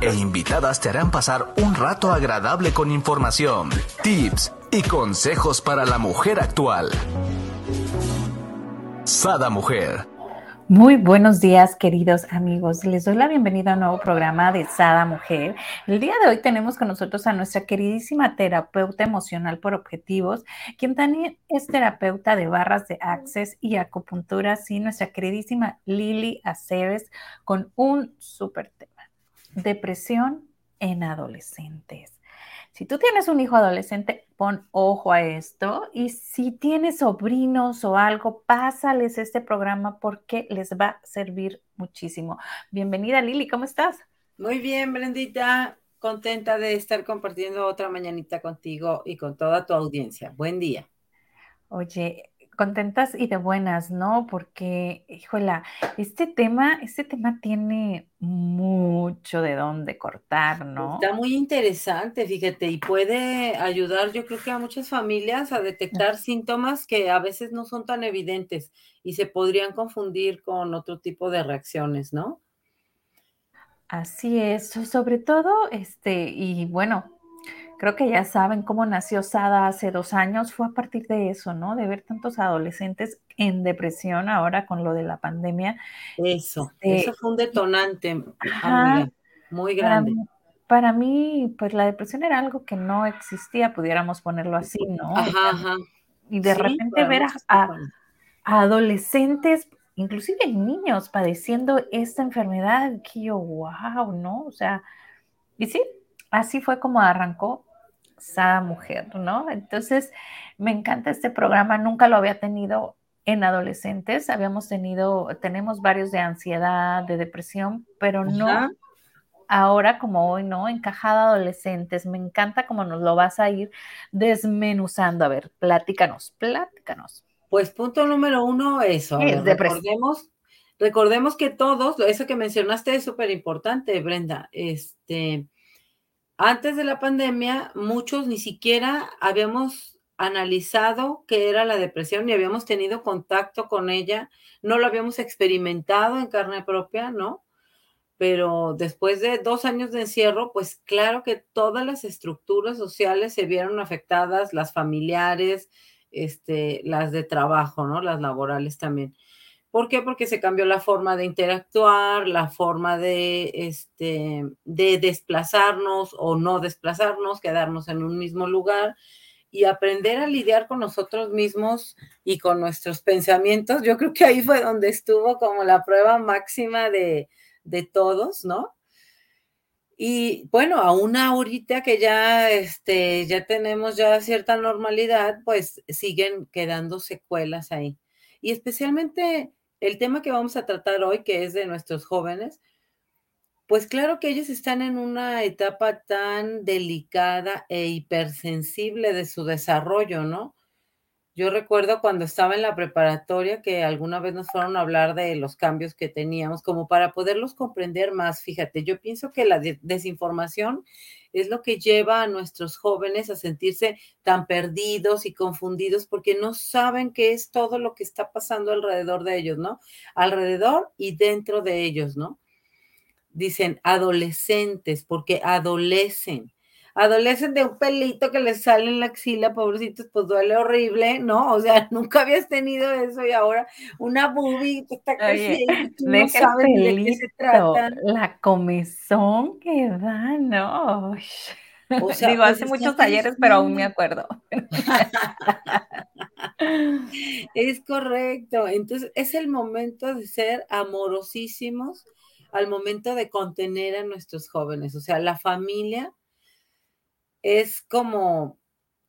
e invitadas te harán pasar un rato agradable con información, tips y consejos para la mujer actual. Sada Mujer muy buenos días, queridos amigos. Les doy la bienvenida a un nuevo programa de Sada Mujer. El día de hoy tenemos con nosotros a nuestra queridísima terapeuta emocional por objetivos, quien también es terapeuta de barras de access y acupuntura, sí, nuestra queridísima Lili Aceves, con un súper tema, depresión en adolescentes. Si tú tienes un hijo adolescente, pon ojo a esto. Y si tienes sobrinos o algo, pásales este programa porque les va a servir muchísimo. Bienvenida Lili, ¿cómo estás? Muy bien, Brendita. Contenta de estar compartiendo otra mañanita contigo y con toda tu audiencia. Buen día. Oye, contentas y de buenas, ¿no? Porque, híjola, este tema, este tema tiene mucho de dónde cortar, ¿no? Está muy interesante, fíjate, y puede ayudar, yo creo que a muchas familias a detectar síntomas que a veces no son tan evidentes y se podrían confundir con otro tipo de reacciones, ¿no? Así es, sobre todo, este, y bueno, creo que ya saben cómo nació Sada hace dos años, fue a partir de eso, ¿no? De ver tantos adolescentes en depresión ahora con lo de la pandemia. Eso, este, eso fue un detonante muy grande. Para, mí, pues la depresión era algo que no existía, pudiéramos ponerlo así, ¿no? Ajá, ajá. Y de repente ver a, adolescentes, inclusive niños, padeciendo esta enfermedad, que yo, wow, ¿no? O sea, y sí, así fue como arrancó Sada Mujer, ¿no? Entonces, me encanta este programa, nunca lo había tenido en adolescentes, habíamos tenido, tenemos varios de ansiedad, de depresión, pero no ahora como hoy, ¿no? Encajada adolescentes, me encanta cómo nos lo vas a ir desmenuzando. A ver, platícanos, platícanos. Pues punto número uno, eso. recordemos, recordemos que todos, eso que mencionaste es súper importante, Brenda, este antes de la pandemia, muchos ni siquiera habíamos analizado qué era la depresión ni habíamos tenido contacto con ella, no lo habíamos experimentado en carne propia, ¿no? Pero después de dos años de encierro, pues claro que todas las estructuras sociales se vieron afectadas, las familiares, este, las de trabajo, ¿no? Las laborales también. ¿Por qué? Porque se cambió la forma de interactuar, la forma de, este, de desplazarnos o no desplazarnos, quedarnos en un mismo lugar y aprender a lidiar con nosotros mismos y con nuestros pensamientos. Yo creo que ahí fue donde estuvo como la prueba máxima de, de todos, ¿no? Y bueno, aún ahorita que ya, este, ya tenemos ya cierta normalidad, pues siguen quedando secuelas ahí. Y especialmente el tema que vamos a tratar hoy, que es de nuestros jóvenes, pues claro que ellos están en una etapa tan delicada e hipersensible de su desarrollo, ¿no? Yo recuerdo cuando estaba en la preparatoria que alguna vez nos fueron a hablar de los cambios que teníamos, como para poderlos comprender más. Fíjate, yo pienso que la desinformación es lo que lleva a nuestros jóvenes a sentirse tan perdidos y confundidos porque no saben qué es todo lo que está pasando alrededor de ellos, ¿no? Alrededor y dentro de ellos, ¿no? Dicen adolescentes porque adolecen adolecen de un pelito que les sale en la axila, pobrecitos, pues duele horrible, ¿no? O sea, nunca habías tenido eso y ahora una boobie que está creciendo no sabes de qué se trata. La comezón que da, ¿no? O sea, Digo, hace pues, muchos talleres, pero aún me acuerdo. es correcto. Entonces, es el momento de ser amorosísimos al momento de contener a nuestros jóvenes. O sea, la familia es como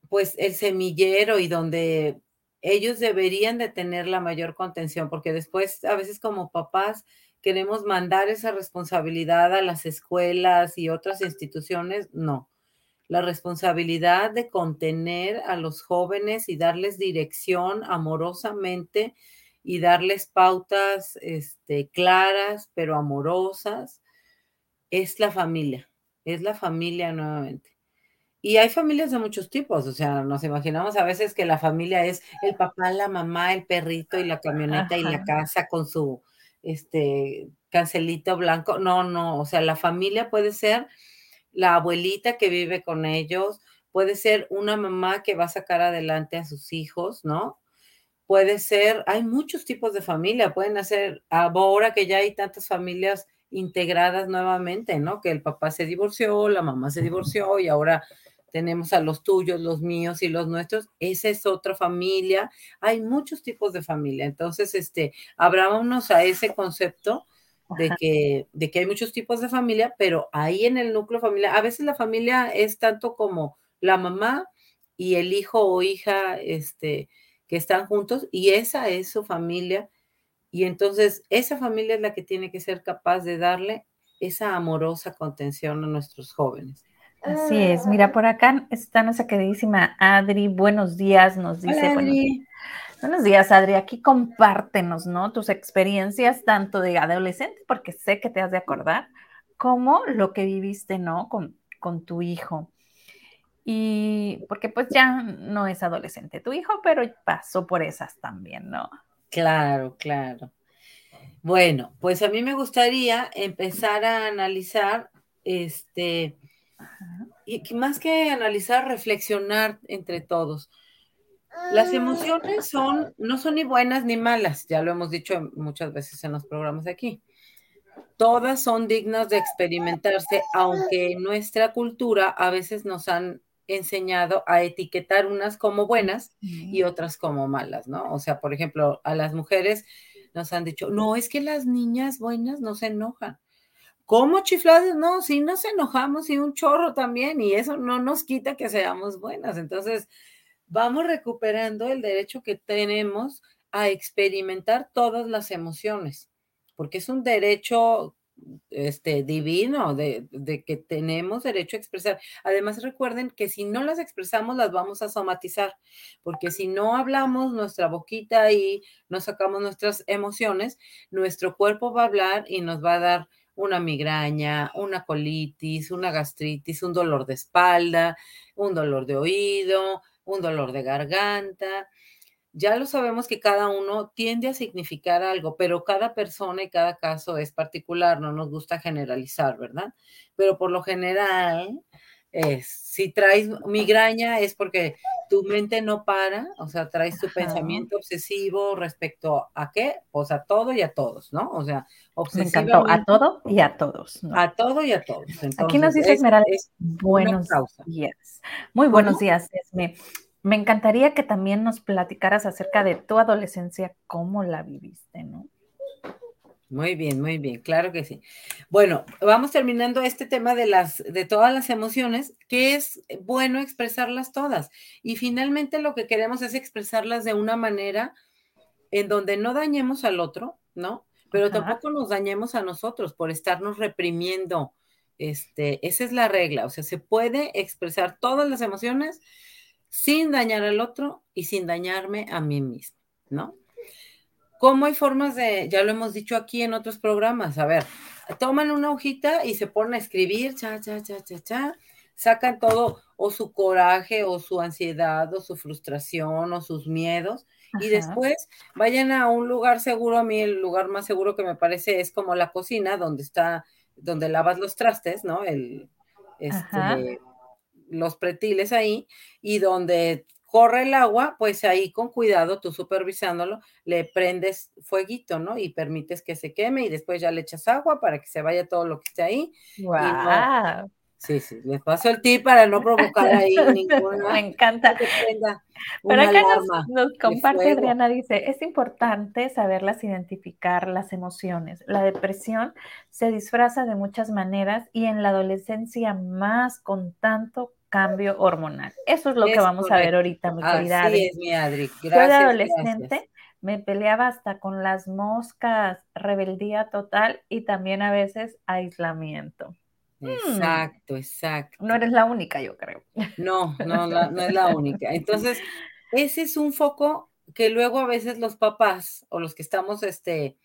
pues el semillero y donde ellos deberían de tener la mayor contención, porque después a veces como papás queremos mandar esa responsabilidad a las escuelas y otras instituciones, no. La responsabilidad de contener a los jóvenes y darles dirección amorosamente y darles pautas este, claras, pero amorosas, es la familia, es la familia nuevamente. Y hay familias de muchos tipos, o sea, nos imaginamos a veces que la familia es el papá, la mamá, el perrito y la camioneta y la casa con su este, cancelito blanco. No, no, o sea, la familia puede ser la abuelita que vive con ellos, puede ser una mamá que va a sacar adelante a sus hijos, ¿no? Puede ser, hay muchos tipos de familia, pueden hacer, ahora que ya hay tantas familias integradas nuevamente, ¿no? Que el papá se divorció, la mamá se divorció y ahora tenemos a los tuyos, los míos y los nuestros, esa es otra familia, hay muchos tipos de familia, entonces, este, abrámonos a ese concepto de que, de que hay muchos tipos de familia, pero ahí en el núcleo familiar, a veces la familia es tanto como la mamá y el hijo o hija, este, que están juntos, y esa es su familia, y entonces esa familia es la que tiene que ser capaz de darle esa amorosa contención a nuestros jóvenes. Así es. Mira, por acá está nuestra queridísima Adri. Buenos días, nos dice. Buenos, días, Adri. Aquí compártenos, ¿no? Tus experiencias tanto de adolescente, porque sé que te has de acordar, como lo que viviste, ¿no? Con, con tu hijo. Y porque pues ya no es adolescente tu hijo, pero pasó por esas también, ¿no? Claro, claro. Bueno, pues a mí me gustaría empezar a analizar este y más que analizar, reflexionar entre todos. Las emociones son, no son ni buenas ni malas, ya lo hemos dicho muchas veces en los programas aquí. Todas son dignas de experimentarse, aunque en nuestra cultura a veces nos han enseñado a etiquetar unas como buenas y otras como malas, ¿no? O sea, por ejemplo, a las mujeres nos han dicho, no, es que las niñas buenas no se enojan. ¿Cómo chiflados? No, si nos enojamos y un chorro también, y eso no nos quita que seamos buenas. Entonces, vamos recuperando el derecho que tenemos a experimentar todas las emociones, porque es un derecho este, divino de, de, que tenemos derecho a expresar. Además, recuerden que si no las expresamos, las vamos a somatizar, porque si no hablamos nuestra boquita y no sacamos nuestras emociones, nuestro cuerpo va a hablar y nos va a dar una migraña, una colitis, una gastritis, un dolor de espalda, un dolor de oído, un dolor de garganta. Ya lo sabemos que cada uno tiende a significar algo, pero cada persona y cada caso es particular, no nos gusta generalizar, ¿verdad? Pero por lo general, si traes migraña es porque tu mente no para, o sea, traes tu pensamiento obsesivo respecto a qué, pues a todo y a todos, ¿no? O sea, obsesivo. a todo y a todos. A todo y a todos. Aquí nos dice Esmeralda, buenos días. Muy buenos días, Esme. Me encantaría que también nos platicaras acerca de tu adolescencia, cómo la viviste, ¿no? Muy bien, muy bien, claro que sí. Bueno, vamos terminando este tema de las de todas las emociones, que es bueno expresarlas todas. Y finalmente lo que queremos es expresarlas de una manera en donde no dañemos al otro, ¿no? Pero tampoco nos dañemos a nosotros por estarnos reprimiendo. Este, esa es la regla, o sea, se puede expresar todas las emociones sin dañar al otro y sin dañarme a mí mismo, ¿no? ¿Cómo hay formas de, ya lo hemos dicho aquí en otros programas, a ver, toman una hojita y se ponen a escribir, cha, cha, cha, cha, cha, sacan todo, o su coraje, o su ansiedad, o su frustración, o sus miedos, y después vayan a un lugar seguro, a mí el lugar más seguro que me parece es como la cocina, donde está, donde lavas los trastes, ¿no? El, este, los pretiles ahí, y donde corre el agua, pues ahí con cuidado, tú supervisándolo, le prendes fueguito, ¿no? Y permites que se queme y después ya le echas agua para que se vaya todo lo que esté ahí. Wow. sí, sí, les paso el tip para no provocar ahí ninguna. Me encanta. Pero acá nos, nos comparte Adriana, dice, es importante saberlas identificar las emociones. La depresión se disfraza de muchas maneras y en la adolescencia más con tanto cambio hormonal. Eso es lo que vamos a ver ahorita, mi querida. Así es, mi Adri. Gracias, Yo de adolescente me peleaba hasta con las moscas, rebeldía total y también a veces aislamiento. Hmm. Exacto, exacto. No eres la única, yo creo. No, no, no, es la única. Entonces, ese es un foco que luego a veces los papás o los que estamos este,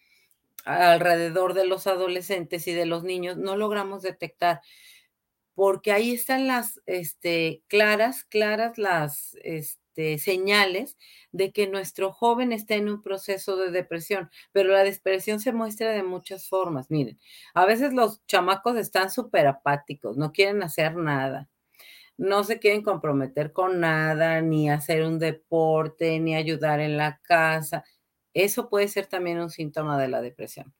alrededor de los adolescentes y de los niños no logramos detectar porque ahí están las, este, claras, claras las, este, señales de que nuestro joven está en un proceso de depresión, pero la depresión se muestra de muchas formas. Miren, a veces los chamacos están súper apáticos, no quieren hacer nada, no se quieren comprometer con nada, ni hacer un deporte, ni ayudar en la casa. Eso puede ser también un síntoma de la depresión.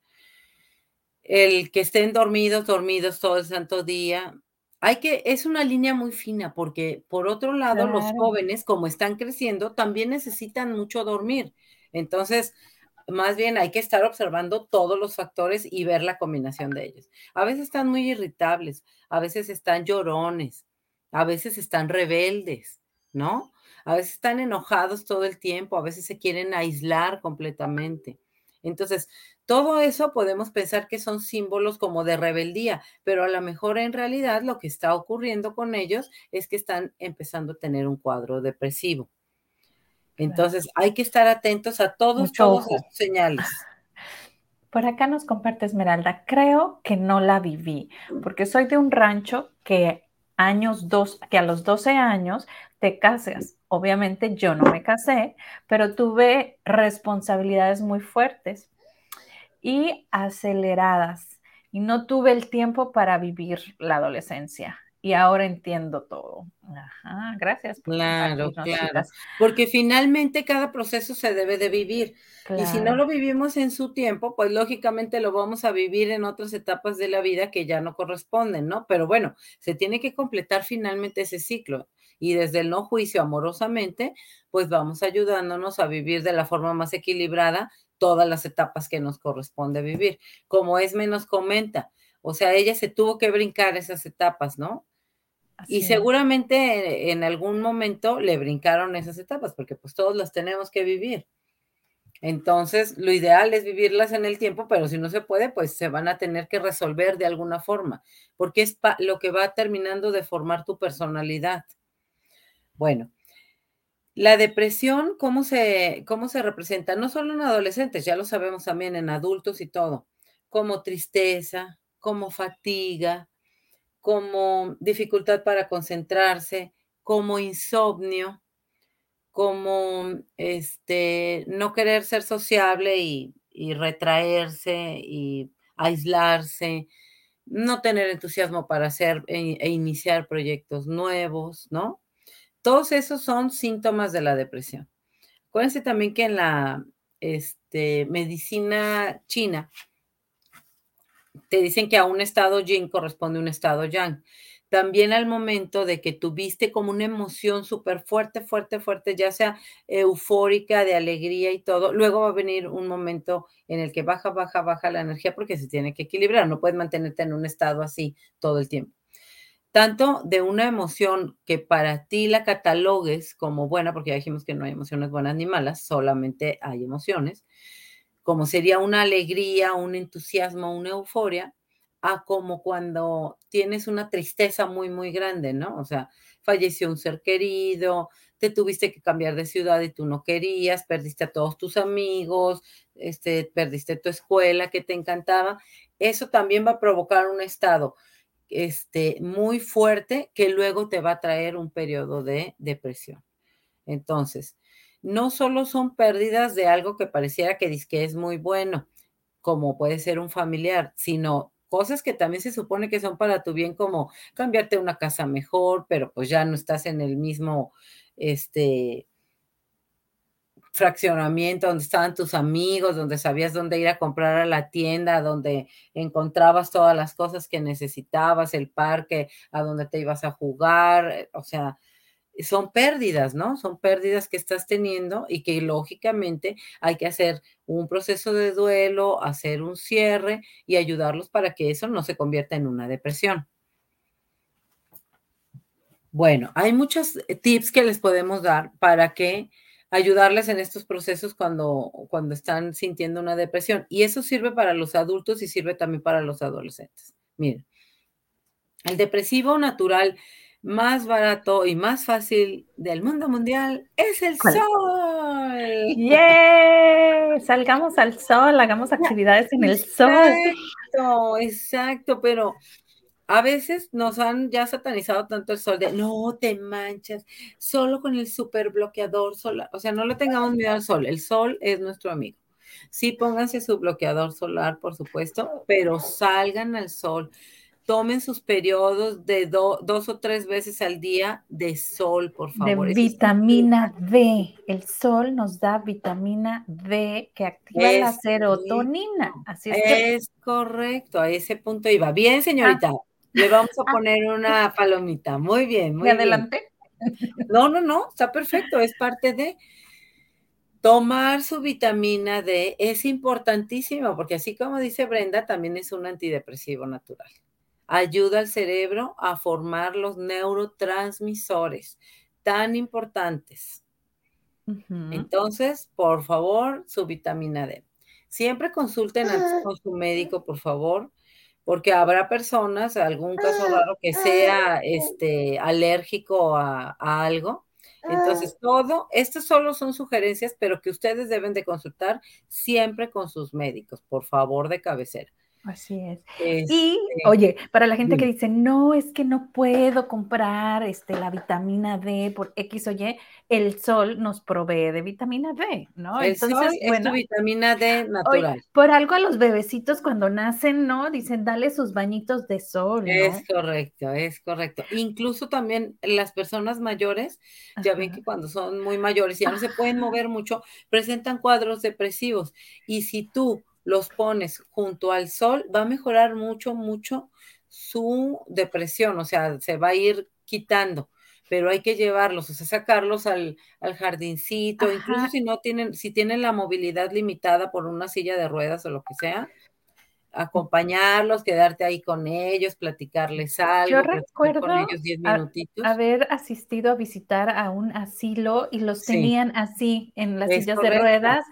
El que estén dormidos, dormidos todo el santo día, hay que, es una línea muy fina porque por otro lado los jóvenes como están creciendo también necesitan mucho dormir. Entonces, más bien hay que estar observando todos los factores y ver la combinación de ellos. A veces están muy irritables, a veces están llorones, a veces están rebeldes, ¿no? A veces están enojados todo el tiempo, a veces se quieren aislar completamente. Entonces, todo eso podemos pensar que son símbolos como de rebeldía, pero a lo mejor en realidad lo que está ocurriendo con ellos es que están empezando a tener un cuadro depresivo. Entonces hay que estar atentos a todos, todos estos señales. Por acá nos comparte Esmeralda, creo que no la viví, porque soy de un rancho que años dos, que a los 12 años te casas. Obviamente yo no me casé, pero tuve responsabilidades muy fuertes y aceleradas y no tuve el tiempo para vivir la adolescencia. Y ahora entiendo todo. Ajá, gracias. claro, claro. Porque finalmente cada proceso se debe de vivir. Y si no lo vivimos en su tiempo, pues lógicamente lo vamos a vivir en otras etapas de la vida que ya no corresponden, ¿no? Pero bueno, se tiene que completar finalmente ese ciclo. Y desde el no juicio amorosamente, pues vamos ayudándonos a vivir de la forma más equilibrada todas las etapas que nos corresponde vivir. Como es menos comenta, o sea, ella se tuvo que brincar esas etapas, ¿no? y seguramente en algún momento le brincaron esas etapas, porque pues todos las tenemos que vivir. Entonces, lo ideal es vivirlas en el tiempo, pero si no se puede, pues se van a tener que resolver de alguna forma, porque es lo que va terminando de formar tu personalidad. Bueno, la depresión, ¿cómo se, ¿cómo se representa? No solo en adolescentes, ya lo sabemos también en adultos y todo, como tristeza, como fatiga, como dificultad para concentrarse, como insomnio, como este, no querer ser sociable y, y retraerse y aislarse, no tener entusiasmo para hacer e, e iniciar proyectos nuevos, ¿no? Todos esos son síntomas de la depresión. Acuérdense también que en la este, medicina china te dicen que a un estado yin corresponde un estado yang. También al momento de que tuviste como una emoción súper fuerte, fuerte, fuerte, ya sea eufórica, de alegría y todo, luego va a venir un momento en el que baja, baja, baja la energía porque se tiene que equilibrar. No puedes mantenerte en un estado así todo el tiempo tanto de una emoción que para ti la catalogues como buena, porque ya dijimos que no hay emociones buenas ni malas, solamente hay emociones, como sería una alegría, un entusiasmo, una euforia, a como cuando tienes una tristeza muy, muy grande, ¿no? O sea, falleció un ser querido, te tuviste que cambiar de ciudad y tú no querías, perdiste a todos tus amigos, este, perdiste tu escuela que te encantaba. Eso también va a provocar un estado este, muy fuerte que luego te va a traer un periodo de depresión. Entonces, no solo son pérdidas de algo que pareciera que, es muy bueno, como puede ser un familiar, sino cosas que también se supone que son para tu bien, como cambiarte una casa mejor, pero pues ya no estás en el mismo, este, fraccionamiento donde estaban tus amigos, donde sabías dónde ir a comprar a la tienda, donde encontrabas todas las cosas que necesitabas, el parque, a donde te ibas a jugar, eh, o sea, son pérdidas, ¿no? Son pérdidas que estás teniendo y que lógicamente hay que hacer un proceso de duelo, hacer un cierre y ayudarlos para que eso no se convierta en una depresión. Bueno, hay muchos eh, tips que les podemos dar para que ayudarles en estos procesos cuando, cuando están sintiendo una depresión. Y eso sirve para los adultos y sirve también para los adolescentes. Miren, el depresivo natural más barato y más fácil del mundo mundial es el sol. ¡Yeah! Salgamos al sol, hagamos actividades en el sol. Exacto, exacto, pero A veces nos han ya satanizado tanto el sol de no te manchas, solo con el super bloqueador solar. O sea, no le tengamos miedo al sol. El sol es nuestro amigo. Sí, pónganse su bloqueador solar, por supuesto, pero salgan al sol tomen sus periodos de dos o tres veces al día de sol, por favor. De vitamina D. El sol nos da vitamina D que activa la serotonina. Así es. Es correcto, a ese punto iba. Bien, señorita. Ah. Le vamos a ah. poner una palomita. Muy bien, muy adelante? No, no, no, está perfecto, es parte de tomar su vitamina D es importantísimo porque así como dice Brenda, también es un antidepresivo natural ayuda al cerebro a formar los neurotransmisores tan importantes. Entonces, por favor, su vitamina D. Siempre consulten con su médico, por favor, porque habrá personas, algún caso raro que sea este, alérgico a, a algo. Entonces, todo, estas solo son sugerencias, pero que ustedes deben de consultar siempre con sus médicos, por favor, de cabecera. Así es. y, este, oye, para la gente que dice, no, es que no puedo comprar este, la vitamina D por X o Y, el sol nos provee de vitamina D, ¿no? El Entonces, sol es tu vitamina D natural. por algo a los bebecitos cuando nacen, ¿no? Dicen, dale sus bañitos de sol. ¿no? Es correcto, es correcto. Incluso también las personas mayores, ya ven que cuando son muy mayores y ya no se pueden mover mucho, presentan cuadros depresivos. Y si tú los pones junto al sol, va a mejorar mucho, mucho su depresión, o sea, se va a ir quitando, pero hay que llevarlos, o sea, sacarlos al, al jardincito, incluso si no tienen, si tienen la movilidad limitada por una silla de ruedas o lo que sea, acompañarlos, quedarte ahí con ellos, platicarles algo. Yo recuerdo con ellos diez minutitos. haber asistido a visitar a un asilo y los tenían así en las sillas de ruedas.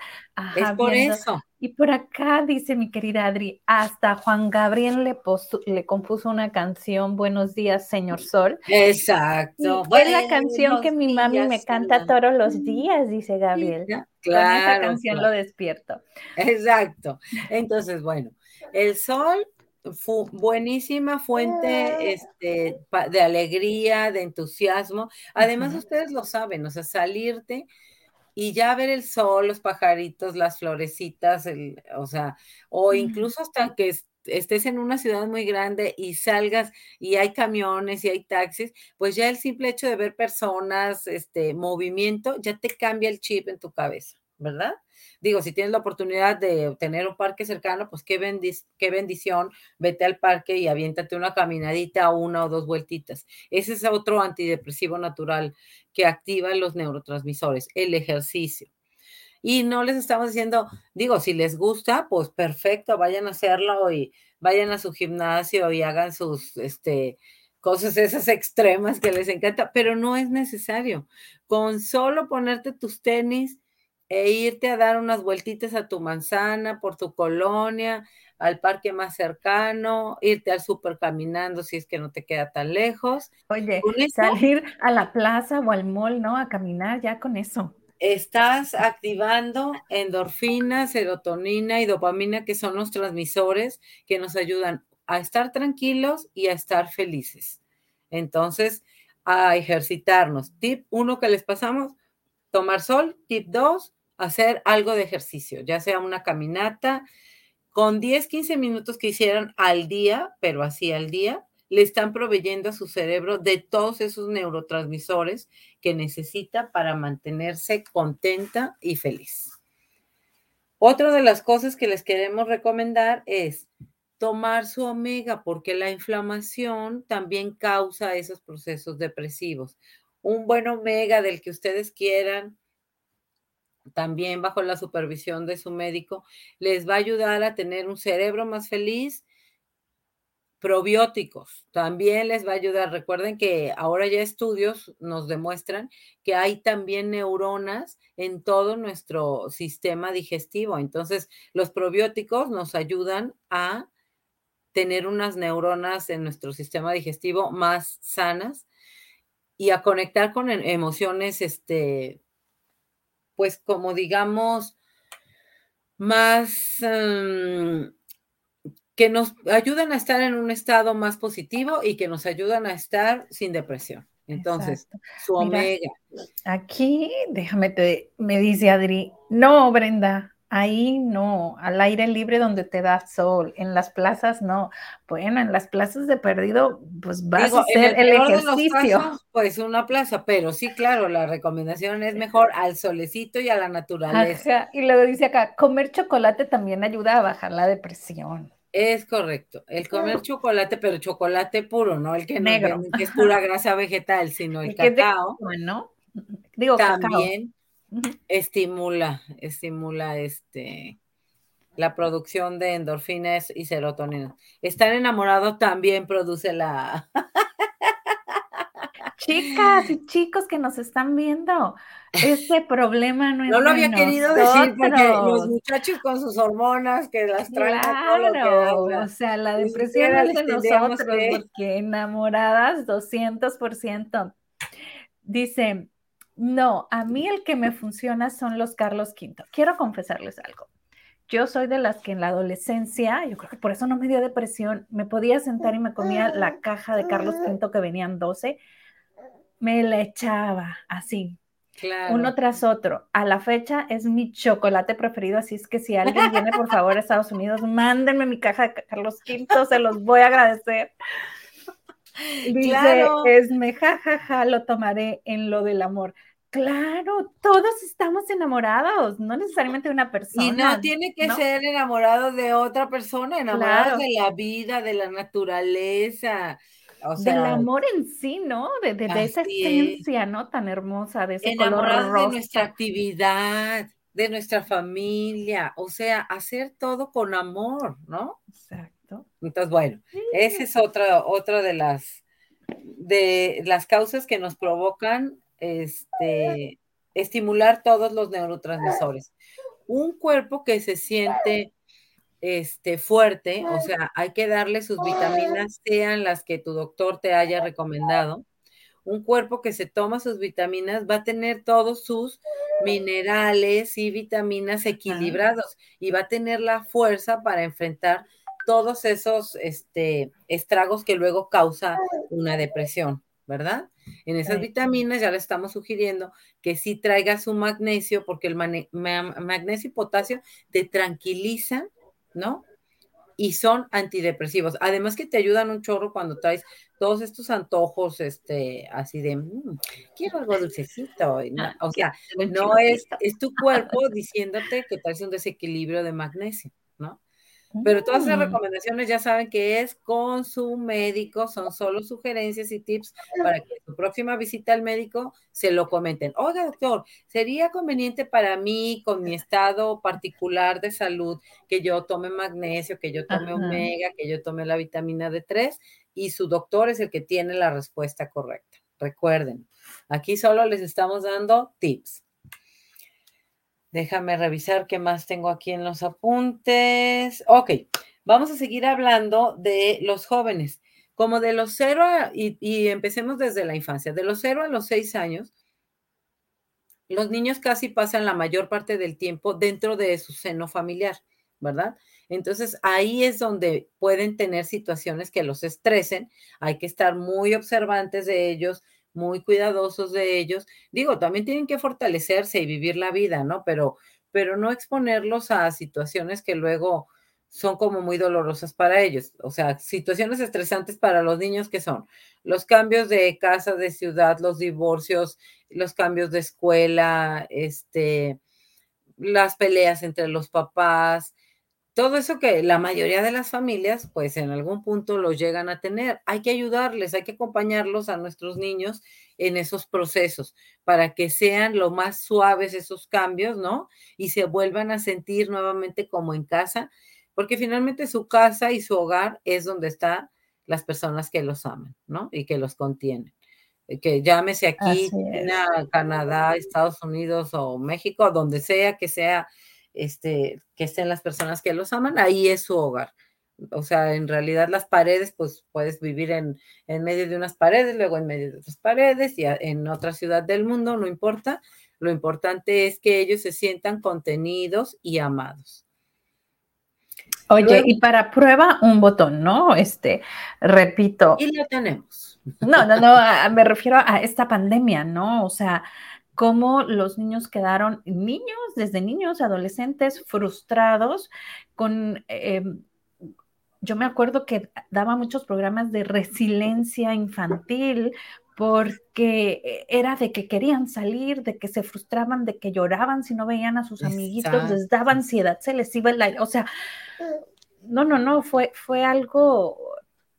es por eso. Y por acá dice mi querida Adri, hasta Juan Gabriel le, le compuso una canción, Buenos días, señor Sol. Exacto. es la canción que mi mami me canta todos los días, dice Gabriel. Claro. Con esa canción lo despierto. Exacto. Entonces, bueno, el sol fue buenísima fuente este, de alegría, de entusiasmo. Además, ustedes lo saben, o sea, salirte y ya ver el sol, los pajaritos, las florecitas, o sea, o incluso hasta que estés en una ciudad muy grande y salgas y hay camiones y hay taxis, pues ya el simple hecho de ver personas, este movimiento, ya te cambia el chip en tu cabeza, ¿verdad? Digo, si tienes la oportunidad de tener un parque cercano, pues qué, bendición, vete al parque y aviéntate una caminadita, una o dos vueltitas. Ese es otro antidepresivo natural que activa los neurotransmisores, el ejercicio. Y no les estamos diciendo, digo, si les gusta, pues perfecto, vayan a hacerlo y vayan a su gimnasio y hagan sus, este, cosas esas extremas que les encanta, pero no es necesario. Con solo ponerte tus tenis, e irte a dar unas vueltitas a tu manzana, por tu colonia, al parque más cercano, irte al súper caminando si es que no te queda tan lejos. Oye, salir a la plaza o al mall, ¿no? A caminar ya con eso. Estás activando endorfina, serotonina y dopamina, que son los transmisores que nos ayudan a estar tranquilos y a estar felices. Entonces, a ejercitarnos. Tip uno que les pasamos, tomar sol. Tip dos, hacer algo de ejercicio, ya sea una caminata, con 10, 15 minutos que hicieran al día, pero así al día, le están proveyendo a su cerebro de todos esos neurotransmisores que necesita para mantenerse contenta y feliz. Otra de las cosas que les queremos recomendar es tomar su omega, porque la inflamación también causa esos procesos depresivos. Un buen omega del que ustedes quieran, también bajo la supervisión de su médico, les va a ayudar a tener un cerebro más feliz. Probióticos también les va a ayudar. Recuerden que ahora ya estudios nos demuestran que hay también neuronas en todo nuestro sistema digestivo. Entonces, los probióticos nos ayudan a tener unas neuronas en nuestro sistema digestivo más sanas y a conectar con e-, emociones este, pues como digamos, más, em, que nos ayudan a estar en un estado más positivo y que nos ayudan a estar sin depresión. Entonces, su omega. aquí, déjame te, me dice Adri, no, Brenda, Ahí no, al aire libre donde te da sol, en las plazas no. Bueno, en las plazas de perdido, pues vas a hacer el, ejercicio. pues una plaza, pero sí, claro, la recomendación es mejor al solecito y a la naturaleza. Y luego dice acá, comer chocolate también ayuda a bajar la depresión. Es correcto, el comer chocolate, pero chocolate puro, no el que Negro. que es pura grasa vegetal, sino el, cacao. Bueno, digo también estimula, estimula este la producción de endorfinas y serotonina. Estar enamorado también produce la Chicas y chicos que nos están viendo, este problema no es. No lo había querido decir porque los muchachos con sus hormonas que las traen claro, o sea, la depresión es de nosotros porque enamoradas 200%. Dice, no, a mí el que me funciona son los Carlos V. Quiero confesarles algo. Yo soy de las que en la adolescencia, yo creo que por eso no me dio depresión, me podía sentar y me comía la caja de Carlos V que venían 12, me la echaba así, uno tras otro. A la fecha es mi chocolate preferido, así es que si alguien viene por favor a Estados Unidos, mándenme mi caja de Carlos V, se los voy a agradecer. Dice, es me jajaja, lo tomaré en lo del amor. Claro, todos estamos enamorados, no necesariamente de una persona. Y no tiene que ser enamorado de otra persona, enamorado de la vida, de la naturaleza. O sea, del amor en sí, ¿no? De, esa esencia, ¿no? Tan hermosa, de ese color de nuestra actividad, de nuestra familia, o sea, hacer todo con amor, ¿no? Exacto. Entonces, bueno, esa es otra, otra de las de las causas que nos provocan este, estimular todos los neurotransmisores. Un cuerpo que se siente este, fuerte, o sea, hay que darle sus vitaminas, sean las que tu doctor te haya recomendado. Un cuerpo que se toma sus vitaminas va a tener todos sus minerales y vitaminas equilibrados y va a tener la fuerza para enfrentar todos esos este, estragos que luego causa una depresión, ¿verdad? En esas vitaminas ya le estamos sugiriendo que sí traiga su magnesio, porque el magnesio y potasio te tranquilizan, ¿no? Y son antidepresivos. Además que te ayudan un chorro cuando traes todos estos antojos, este, así de, mm, quiero algo dulcecito. Ah, o sea, no es, es tu cuerpo diciéndote que traes un desequilibrio de magnesio, ¿no? Pero todas esas recomendaciones ya saben que es con su médico, son solo sugerencias y tips para que su próxima visita al médico se lo comenten. Oiga, doctor, ¿sería conveniente para mí, con mi estado particular de salud, que yo tome magnesio, que yo tome omega, que yo tome la vitamina D3? Y su doctor es el que tiene la respuesta correcta. Recuerden, aquí solo les estamos dando tips. Déjame revisar qué más tengo aquí en los apuntes. Ok, vamos a seguir hablando de los jóvenes. Como de los cero, y, empecemos desde la infancia, de los cero a los seis años, los niños casi pasan la mayor parte del tiempo dentro de su seno familiar, ¿verdad? Entonces ahí es donde pueden tener situaciones que los estresen, hay que estar muy observantes de ellos, muy cuidadosos de ellos. Digo, también tienen que fortalecerse y vivir la vida, ¿no? Pero, pero no exponerlos a situaciones que luego son como muy dolorosas para ellos. O sea, situaciones estresantes para los niños que son los cambios de casa, de ciudad, los divorcios, los cambios de escuela, este, las peleas entre los papás, todo eso que la mayoría de las familias, pues en algún punto los llegan a tener. Hay que ayudarles, hay que acompañarlos a nuestros niños en esos procesos para que sean lo más suaves esos cambios, ¿no? Y se vuelvan a sentir nuevamente como en casa, porque finalmente su casa y su hogar es donde están las personas que los aman, ¿no? Y que los contienen. Eh, que llámese aquí, Canadá, Estados Unidos o México, donde sea que sea este, que estén las personas que los aman, ahí es su hogar. O sea, en realidad las paredes, pues puedes vivir en, en medio de unas paredes, luego en medio de otras paredes y en otra ciudad del mundo, no importa. Lo importante es que ellos se sientan contenidos y amados. Oye, y para prueba un botón, ¿no? Este, repito. Y lo tenemos. No, no, no, me refiero a esta pandemia, ¿no? O sea, cómo los niños quedaron, niños, desde niños, adolescentes, frustrados con... Em, yo me acuerdo que daba muchos programas de resiliencia infantil porque era de que querían salir, de que se frustraban, de que lloraban si no veían a sus amiguitos, les daba ansiedad, se les iba el aire, o sea, no, no, no, fue, fue algo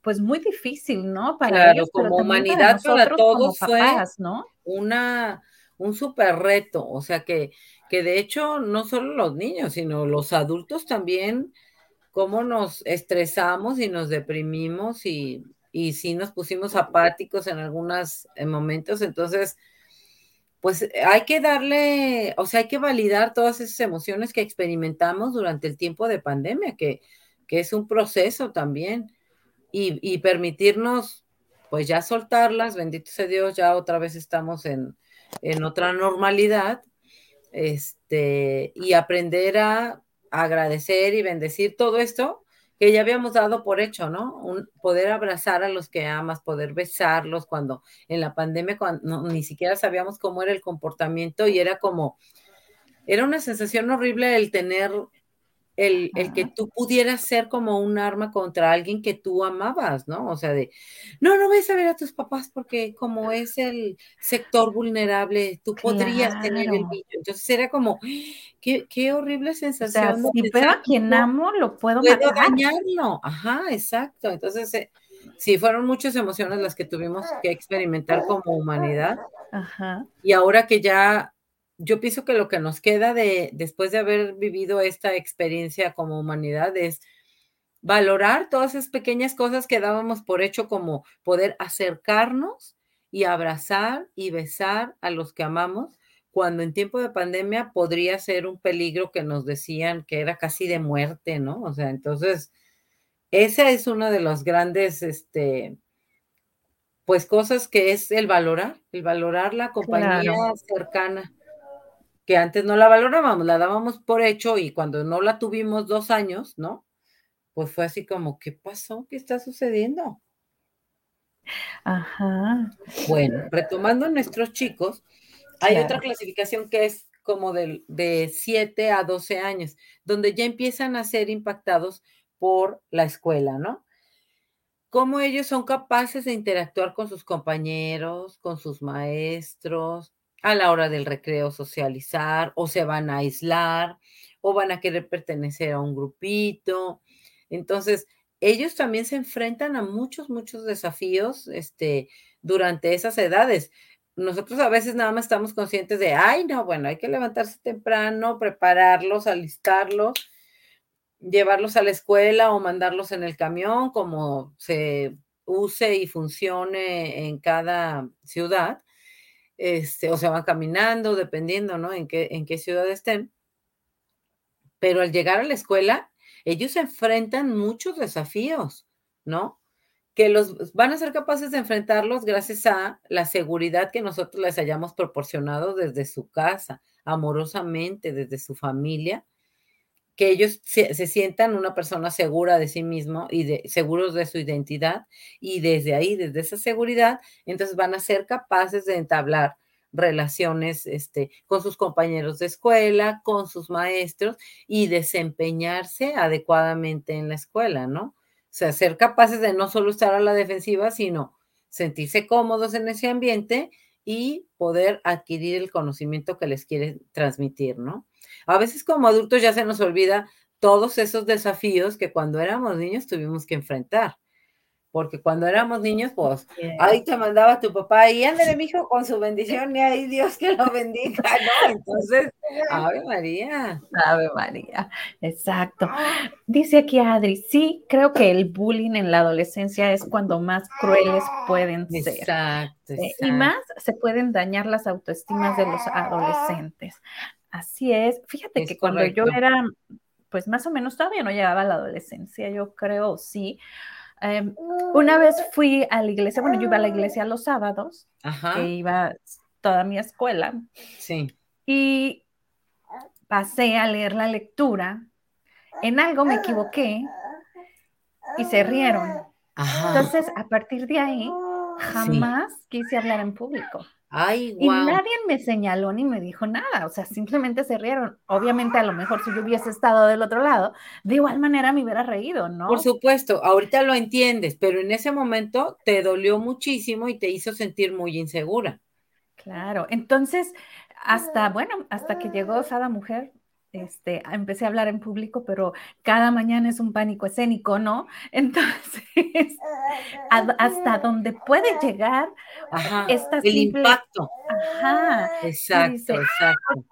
pues muy difícil, ¿no? Para ellos, como humanidad, para, todos fue ¿no? una, un súper reto, o sea que, que de hecho no solo los niños, sino los adultos también, cómo nos estresamos y nos deprimimos y y sí nos pusimos apáticos en algunos momentos, entonces, pues hay que darle, o sea, hay que validar todas esas emociones que experimentamos durante el tiempo de pandemia, que, que es un proceso también, y, y, permitirnos, pues ya soltarlas, bendito sea Dios, ya otra vez estamos en, en otra normalidad, este, y aprender a agradecer y bendecir todo esto que ya habíamos dado por hecho, ¿no? Un, poder abrazar a los que amas, poder besarlos cuando en la pandemia cuando ni siquiera sabíamos cómo era el comportamiento y era como, era una sensación horrible el tener el, que tú pudieras ser como un arma contra alguien que tú amabas, ¿no? O sea, de, no, no ves a ver a tus papás porque como es el sector vulnerable, tú podrías tener el niño. Entonces era como, qué, qué horrible sensación. O si veo a quien amo, lo puedo, puedo dañarlo. Ajá, exacto. Entonces, eh, sí, fueron muchas emociones las que tuvimos que experimentar como humanidad. Ajá. Y ahora que ya yo pienso que lo que nos queda de después de haber vivido esta experiencia como humanidad es valorar todas esas pequeñas cosas que dábamos por hecho como poder acercarnos y abrazar y besar a los que amamos cuando en tiempo de pandemia podría ser un peligro que nos decían que era casi de muerte, ¿no? O sea, entonces esa es una de las grandes este pues cosas que es el valorar, el valorar la compañía cercana que antes no la valorábamos, la dábamos por hecho y cuando no la tuvimos dos años, ¿no? Pues fue así como, ¿qué pasó? ¿Qué está sucediendo? Ajá. Bueno, retomando nuestros chicos, hay otra clasificación que es como de, de 7 a 12 años, donde ya empiezan a ser impactados por la escuela, ¿no? Cómo ellos son capaces de interactuar con sus compañeros, con sus maestros, a la hora del recreo socializar o se van a aislar o van a querer pertenecer a un grupito. Entonces, ellos también se enfrentan a muchos, muchos desafíos este, durante esas edades. Nosotros a veces nada más estamos conscientes de, ay, no, bueno, hay que levantarse temprano, prepararlos, alistarlos, llevarlos a la escuela o mandarlos en el camión, como se use y funcione en cada ciudad este, o se van caminando, dependiendo, ¿no? En qué, en qué ciudad estén. Pero al llegar a la escuela, ellos enfrentan muchos desafíos, ¿no? Que los van a ser capaces de enfrentarlos gracias a la seguridad que nosotros les hayamos proporcionado desde su casa, amorosamente, desde su familia, que ellos se, sientan una persona segura de sí mismo y de, seguros de su identidad y desde ahí, desde esa seguridad, entonces van a ser capaces de entablar relaciones este, con sus compañeros de escuela, con sus maestros y desempeñarse adecuadamente en la escuela, ¿no? O sea, ser capaces de no solo estar a la defensiva, sino sentirse cómodos en ese ambiente y poder adquirir el conocimiento que les quiere transmitir, ¿no? A veces como adultos ya se nos olvida todos esos desafíos que cuando éramos niños tuvimos que enfrentar. Porque cuando éramos niños, pues, ahí te mandaba tu papá y ándale, mijo, con su bendición, y ahí Dios que lo bendiga, ¿no? Entonces, Ave María. Ave María, exacto. Dice aquí Adri, sí, creo que el bullying en la adolescencia es cuando más crueles pueden ser. Exacto, exacto. Y más se pueden dañar las autoestimas de los adolescentes. Así es. Fíjate que cuando yo era, pues más o menos todavía no llegaba a la adolescencia, yo creo, sí. Em, una vez fui a la iglesia, bueno, yo iba a la iglesia los sábados, que iba toda mi escuela. Sí. Y pasé a leer la lectura en algo me equivoqué y se rieron. Entonces, a partir de ahí, jamás quise hablar en público. Ay, Y nadie me señaló ni me dijo nada, o sea, simplemente se rieron. Obviamente, a lo mejor si yo hubiese estado del otro lado, de igual manera me hubiera reído, ¿no? Por supuesto, ahorita lo entiendes, pero en ese momento te dolió muchísimo y te hizo sentir muy insegura. Claro, entonces, hasta, bueno, hasta que llegó Sada Mujer, este, empecé a hablar en público, pero cada mañana es un pánico escénico, ¿no? Entonces, hasta donde puede llegar esta el impacto. Ajá. Exacto, exacto.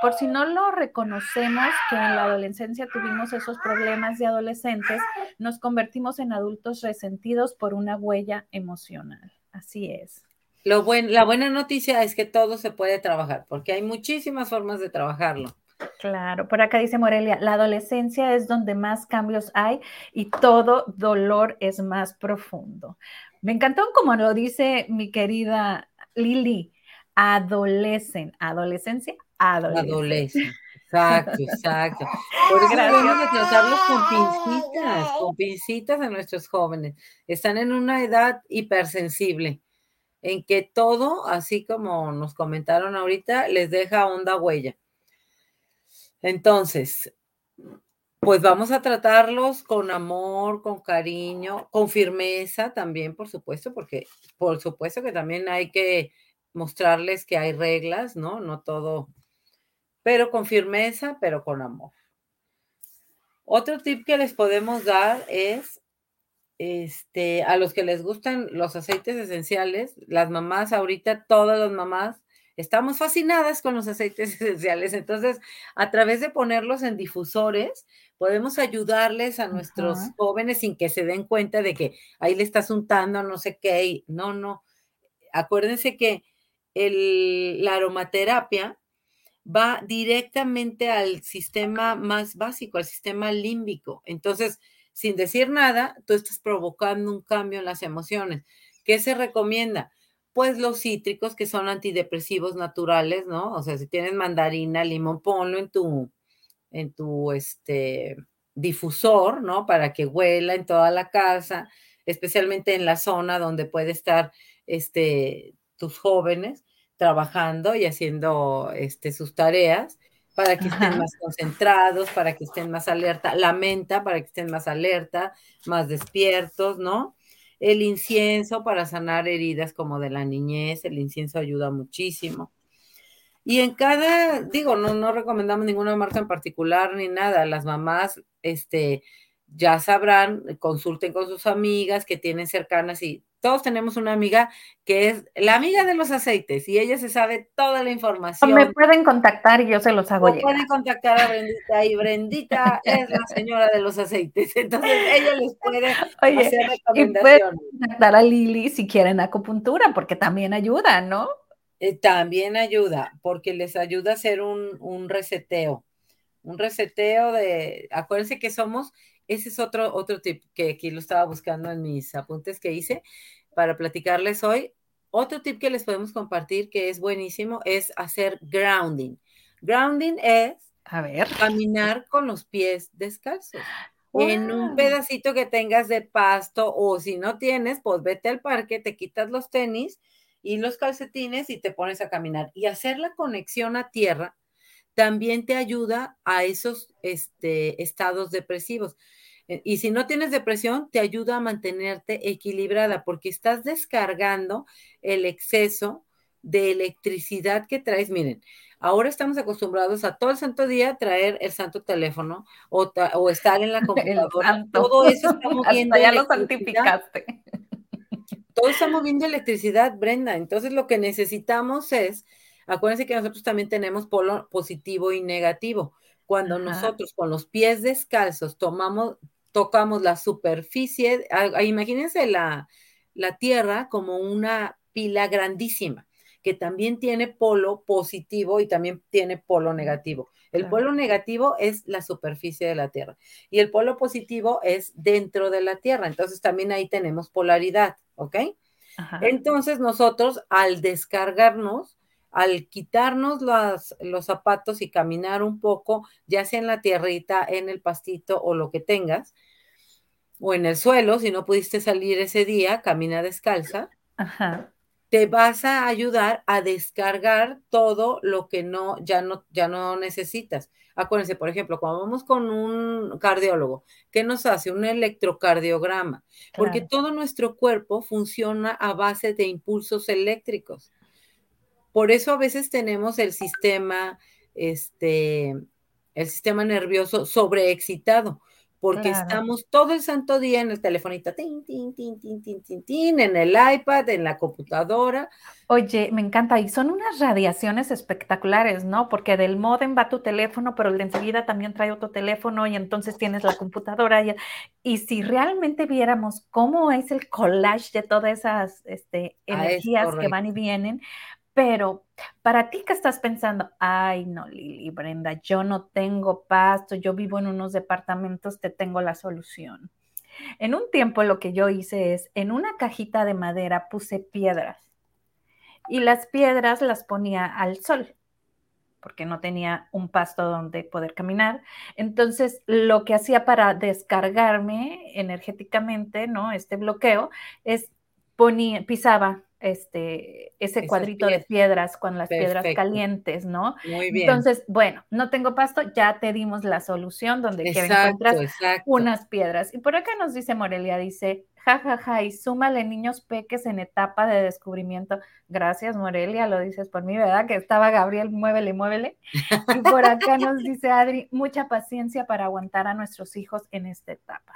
Por si, no lo reconocemos que en la adolescencia tuvimos esos problemas de adolescentes, nos convertimos en adultos resentidos por una huella emocional. Así es. Lo buen, la buena noticia es que todo se puede trabajar, porque hay muchísimas formas de trabajarlo. Claro, por acá dice Morelia, la adolescencia es donde más cambios hay y todo dolor es más profundo. Me encantó como lo dice mi querida Lili, adolecen, adolescencia, adolescencia. Exacto, exacto. Por eso debemos de tratarlos con pincitas, con pincitas a nuestros jóvenes. Están en una edad hipersensible, en que todo, así como nos comentaron ahorita, les deja honda huella. Entonces, pues vamos a tratarlos con amor, con cariño, con firmeza también, por supuesto, porque por supuesto que también hay que mostrarles que hay reglas, ¿no? No todo, pero con firmeza, pero con amor. Otro tip que les podemos dar es, este, a los que les gustan los aceites esenciales, las mamás ahorita, todas las mamás estamos fascinadas con los aceites esenciales. Entonces, a través de ponerlos en difusores, podemos ayudarles a nuestros jóvenes sin que se den cuenta de que ahí le estás untando no sé qué. no, no. Acuérdense que la aromaterapia va directamente al sistema más básico, al sistema límbico. Entonces, sin decir nada, tú estás provocando un cambio en las emociones. ¿Qué se recomienda? Pues los cítricos que son antidepresivos naturales, ¿no? O sea, si tienes mandarina, limón, ponlo en tu, en tu, este, difusor, ¿no? Para que huela en toda la casa, especialmente en la zona donde puede estar, este, tus jóvenes trabajando y haciendo, este, sus tareas para que estén más concentrados, para que estén más alerta, la menta para que estén más alerta, más despiertos, ¿no? El incienso para sanar heridas como de la niñez, el incienso ayuda muchísimo. Y en cada, digo, no, no recomendamos ninguna marca en particular ni nada. Las mamás, este, ya sabrán, consulten con sus amigas que tienen cercanas y todos tenemos una amiga que es la amiga de los aceites y ella se sabe toda la información. me pueden contactar y yo se los hago llegar. Pueden contactar a Brendita y Brendita es la señora de los aceites, entonces ella les puede hacer recomendaciones. Y contactar a Lili si quieren acupuntura porque también ayuda, ¿no? Eh, también ayuda porque les ayuda a hacer un, un reseteo, un reseteo de, acuérdense que somos ese es otro, otro tip que aquí lo estaba buscando en mis apuntes que hice para platicarles hoy. Otro tip que les podemos compartir que es buenísimo es hacer grounding. Grounding es a ver. caminar con los pies descalzos. En un pedacito que tengas de pasto o si no tienes, pues vete al parque, te quitas los tenis y los calcetines y te pones a caminar. Y hacer la conexión a tierra también te ayuda a esos este, estados depresivos. Eh, y si no tienes depresión, te ayuda a mantenerte equilibrada porque estás descargando el exceso de electricidad que traes. Miren, ahora estamos acostumbrados a todo el santo día traer el santo teléfono o, o estar en la computadora. Todo eso está moviendo. ya lo santificaste. Todo está moviendo electricidad, Brenda. Entonces lo que necesitamos es Acuérdense que nosotros también tenemos polo positivo y negativo. Cuando nosotros con los pies descalzos tomamos, tocamos la superficie, imagínense la, la tierra como una pila grandísima que también tiene polo positivo y también tiene polo negativo. El polo negativo es la superficie de la Tierra y el polo positivo es dentro de la Tierra. Entonces también ahí tenemos polaridad, ¿ok? Entonces nosotros al descargarnos al quitarnos los zapatos y caminar un poco, ya sea en la tierrita, en el pastito o lo que tengas, o en el suelo, si no pudiste salir ese día, camina descalza. Te vas a ayudar a descargar todo lo que no ya no ya no necesitas. Acuérdense, por ejemplo, cuando vamos con un cardiólogo, ¿qué nos hace? Un electrocardiograma, porque todo nuestro cuerpo funciona a base de impulsos eléctricos. Por eso a veces tenemos el sistema, este, el sistema nervioso sobreexcitado, porque estamos todo el santo día en el telefonito, tin, tin, tin, tin, tin, tin, tin, en el iPad, en la computadora. Oye, me encanta, y son unas radiaciones espectaculares, ¿no? Porque del modem va tu teléfono, pero enseguida también trae otro teléfono y entonces tienes la computadora. Y, y si realmente viéramos cómo es el collage de todas esas este, ah, energías que van y vienen, pero para ti que estás pensando, ay, no, Lili, Brenda, yo no tengo pasto, yo vivo en unos departamentos, te tengo la solución. En un tiempo lo que yo hice es, en una cajita de madera puse piedras y las piedras las ponía al sol porque no tenía un pasto donde poder caminar. Entonces, lo que hacía para descargarme energéticamente, ¿no? Este bloqueo es ponía, pisaba este, ese cuadrito de piedras con las piedras calientes, ¿no? Muy bien. Entonces, bueno, no tengo pasto, ya te dimos la solución donde encuentras unas piedras. Y por acá nos dice Morelia, dice, jajaja, ja, ja, y súmale niños peques en etapa de descubrimiento. Gracias, Morelia, lo dices por mí, ¿verdad? Que estaba Gabriel, muévele, muévele. Y por acá nos dice Adri, mucha paciencia para aguantar a nuestros hijos en esta etapa.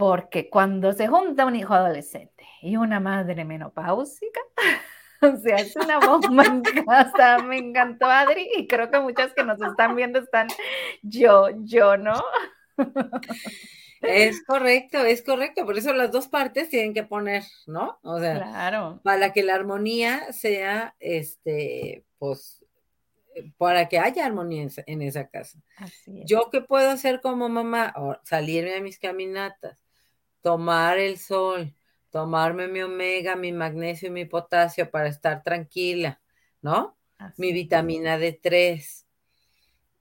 Porque cuando se junta un hijo adolescente y una madre menopáusica, o sea, es una bomba en casa. Me encantó, Adri, y creo que muchas que nos están viendo están yo, yo, ¿no? Es correcto, es correcto. Por eso las dos partes tienen que poner, ¿no? O sea, claro. para que la armonía sea, este, pues, para que haya armonía en, esa casa. Así Yo qué puedo hacer como mamá, salirme a mis caminatas, tomar el sol, tomarme mi omega, mi magnesio y mi potasio para estar tranquila, ¿no? mi vitamina D3.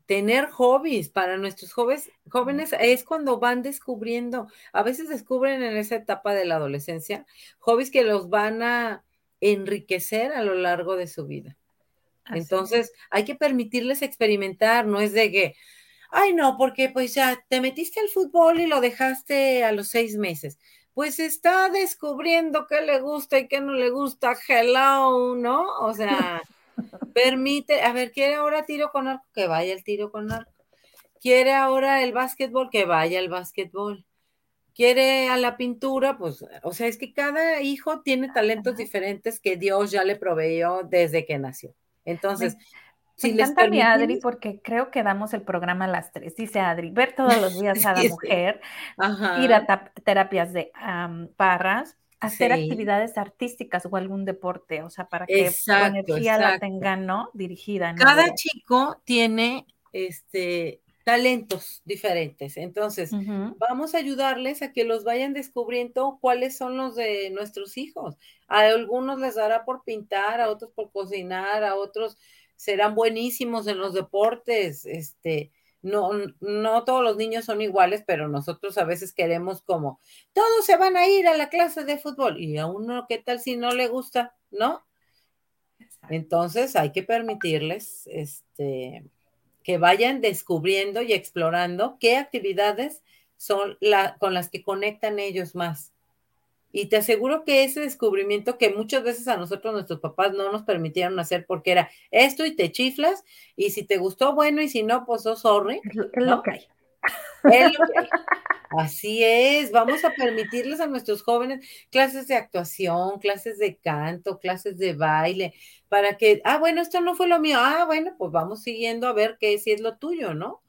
Tener hobbies para nuestros jóvenes, jóvenes es cuando van descubriendo, a veces descubren en esa etapa de la adolescencia, hobbies que los van a enriquecer a lo largo de su vida. Entonces, hay que permitirles experimentar, no es de que, Ay, no, porque pues ya te metiste al fútbol y lo dejaste a los seis meses. Pues está descubriendo qué le gusta y qué no le gusta. Hello, ¿no? O sea, permite, a ver, quiere ahora tiro con arco, que vaya el tiro con arco. Quiere ahora el básquetbol, que vaya el básquetbol. Quiere a la pintura, pues, o sea, es que cada hijo tiene talentos diferentes que Dios ya le proveyó desde que nació. Entonces, me encanta mi Adri porque creo que damos el programa a las tres. Dice Adri, ver todos los días a la mujer, ir a terapias de parras, hacer actividades artísticas o algún deporte, o sea, para que la energía la tengan, ¿no? Dirigida. Cada chico tiene este talentos diferentes. Entonces, vamos a ayudarles a que los vayan descubriendo cuáles son los de nuestros hijos. A algunos les dará por pintar, a otros por cocinar, a otros serán buenísimos en los deportes, este, no, no todos los niños son iguales, pero nosotros a veces queremos como, todos se van a ir a la clase de fútbol y a uno, ¿qué tal si no le gusta? ¿No? Entonces hay que permitirles, este, que vayan descubriendo y explorando qué actividades son la, con las que conectan ellos más. Y te aseguro que ese descubrimiento que muchas veces a nosotros nuestros papás no nos permitieron hacer porque era esto y te chiflas y si te gustó, bueno, y si no, pues oh, sorry. Es lo que hay. Así es, vamos a permitirles a nuestros jóvenes clases de actuación, clases de canto, clases de baile, para que, ah, bueno, esto no fue lo mío, ah, bueno, pues vamos siguiendo a ver qué si es lo tuyo, ¿no?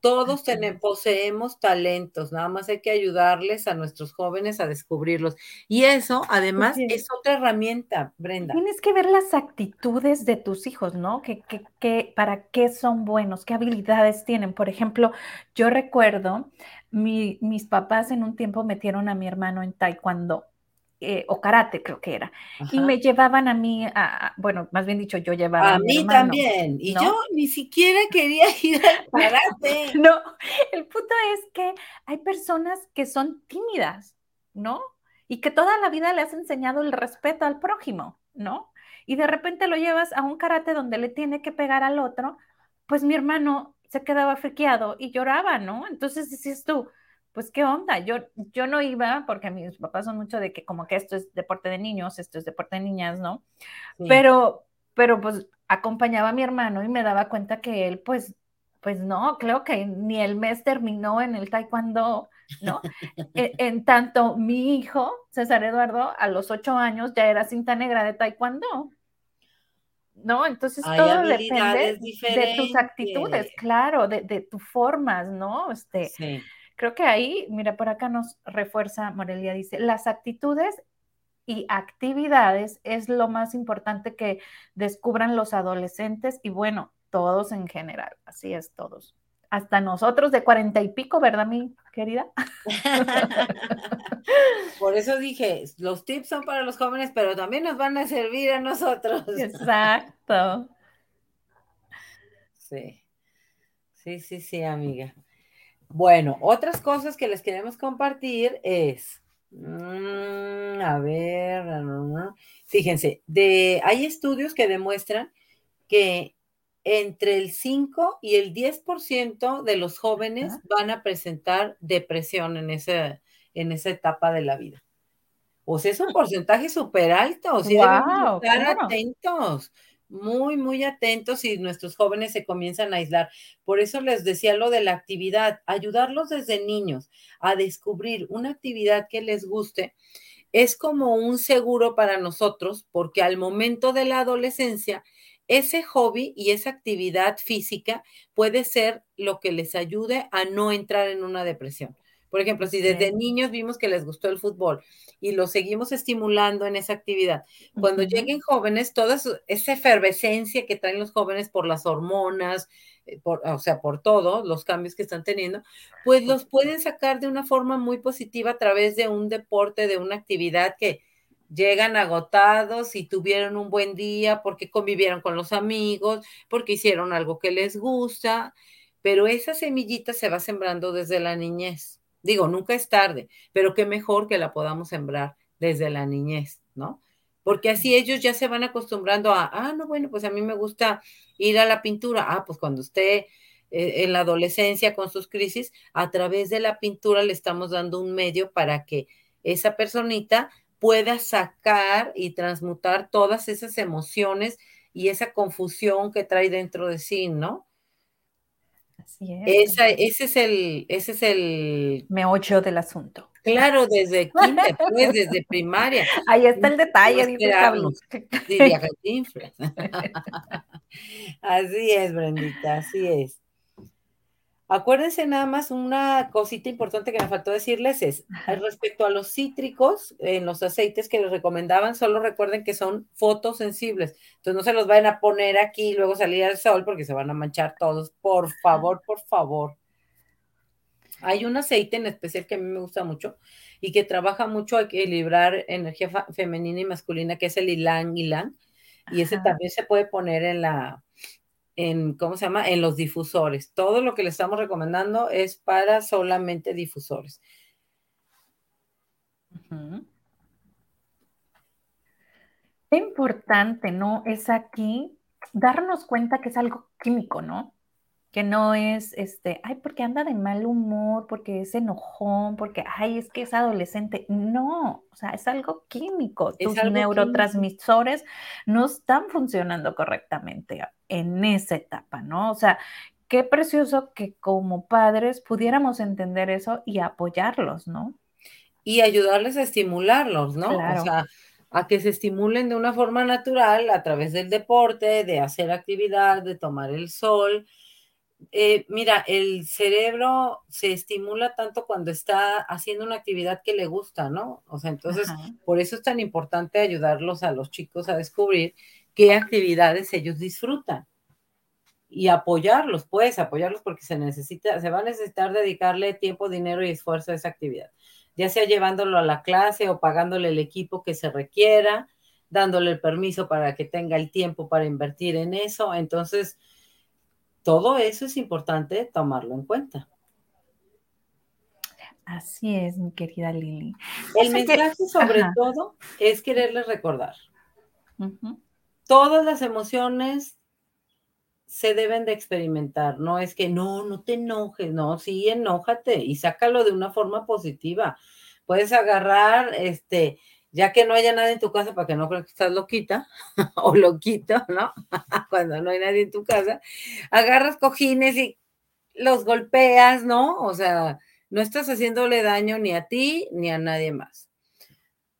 Todos tenemos, poseemos talentos, nada más hay que ayudarles a nuestros jóvenes a descubrirlos. Y eso, además, es otra herramienta, Brenda. Tienes que ver las actitudes de tus hijos, ¿no? Que, para qué son buenos, qué habilidades tienen. Por ejemplo, yo recuerdo, mis papás en un tiempo metieron a mi hermano en taekwondo eh, o karate creo que era, y me llevaban a mí, a, bueno, más bien dicho, yo llevaba a, a mí también, y yo ni siquiera quería ir al karate. no, el punto es que hay personas que son tímidas, ¿no? Y que toda la vida le has enseñado el respeto al prójimo, ¿no? Y de repente lo llevas a un karate donde le tiene que pegar al otro, pues mi hermano se quedaba friqueado y lloraba, ¿no? Entonces dices tú, pues qué onda, yo, yo no iba porque mis papás son mucho de que como que esto es deporte de niños, esto es deporte de niñas, ¿no? Pero, pero pues acompañaba a mi hermano y me daba cuenta que él pues, pues no, creo que ni el mes terminó en el taekwondo, ¿no? en, en, tanto mi hijo, César Eduardo, a los ocho años ya era cinta negra de taekwondo. ¿no? Entonces todo depende de tus actitudes, claro, de, de tus formas, ¿no? Este, sí. Creo que ahí, mira, por acá nos refuerza Morelia, dice, las actitudes y actividades es lo más importante que descubran los adolescentes y bueno, todos en general, así es, todos. Hasta nosotros de cuarenta y pico, ¿verdad, mi querida? Por eso dije, los tips son para los jóvenes, pero también nos van a servir a nosotros. Exacto. Sí, sí, sí, sí, amiga. Bueno, otras cosas que les queremos compartir es, mm, a ver, fíjense, de, hay estudios que demuestran que entre el 5 y el 10% de los jóvenes van a presentar depresión en, ese, en esa etapa de la vida. O sea, es un porcentaje súper alto, o sea, wow, estar atentos, muy, muy atentos si nuestros jóvenes se comienzan a aislar. Por eso les decía lo de la actividad, ayudarlos desde niños a descubrir una actividad que les guste es como un seguro para nosotros, porque al momento de la adolescencia, ese hobby y esa actividad física puede ser lo que les ayude a no entrar en una depresión. Por ejemplo, si desde niños vimos que les gustó el fútbol y lo seguimos estimulando en esa actividad, cuando lleguen jóvenes, toda esa efervescencia que traen los jóvenes por las hormonas, eh, por, o sea, por todos los cambios que están teniendo, pues los pueden sacar de una forma muy positiva a través de un deporte, de una actividad que llegan agotados y tuvieron un buen día porque convivieron con los amigos, porque hicieron algo que les gusta, pero esa semillita se va sembrando desde la niñez. Digo, nunca es tarde, pero qué mejor que la podamos sembrar desde la niñez, ¿no? Porque así ellos ya se van acostumbrando a, ah, no, bueno, pues a mí me gusta ir a la pintura. Ah, pues cuando esté eh, en la adolescencia con sus crisis, a través de la pintura le estamos dando un medio para que esa personita pueda sacar y transmutar todas esas emociones y esa confusión que trae dentro de sí, ¿no? Ese es el, ese es el meollo del asunto. Claro, desde kinder, pues, desde primaria. Ahí está el detalle, diría Así es, Brendita, así es. Acuérdense nada más una cosita importante que me faltó decirles es respecto a los cítricos en los aceites que les recomendaban, solo recuerden que son fotosensibles. Entonces no se los vayan a poner aquí y luego salir al sol porque se van a manchar todos. Por favor, por favor. Hay un aceite en especial que a mí me gusta mucho y que trabaja mucho a equilibrar energía femenina y masculina, que es el ylang ylang. Y ese también se puede poner en la, en, ¿cómo se llama? En los difusores. Todo lo que le estamos recomendando es para solamente difusores. Importante, ¿no? Es aquí darnos cuenta que es algo químico, ¿no? Que no es, este, ay, porque anda de mal humor, porque es enojón, porque, ay, es que es adolescente. No, o sea, es algo químico. Tus neurotransmisores no están funcionando correctamente en esa etapa, ¿no? O sea, qué precioso que como padres pudiéramos entender eso y apoyarlos, ¿no? Y ayudarles a estimularlos, ¿no? O sea, a que se estimulen de una forma natural a través del deporte, de hacer actividad, de tomar el sol, eh, mira, el cerebro se estimula tanto cuando está haciendo una actividad que le gusta, ¿no? O sea, entonces, por eso es tan importante ayudarlos a los chicos a descubrir qué actividades ellos disfrutan y apoyarlos, pues, apoyarlos porque se necesita, se va a necesitar dedicarle tiempo, dinero y esfuerzo a esa actividad. ya sea llevándolo a la clase o pagándole el equipo que se requiera, dándole el permiso para que tenga el tiempo para invertir en eso. Entonces, todo eso es importante tomarlo en cuenta. Así es, mi querida Lili. El mensaje sobre todo es quererle recordar. Todas las emociones se deben de experimentar, no es que no, no te enojes, no, sí, enójate y sácalo de una forma positiva. Puedes agarrar, este, ya que no haya nadie en tu casa para que no creas que estás loquita o loquito, ¿no? Cuando no hay nadie en tu casa, agarras cojines y los golpeas, ¿no? O sea, no estás haciéndole daño ni a ti ni a nadie más.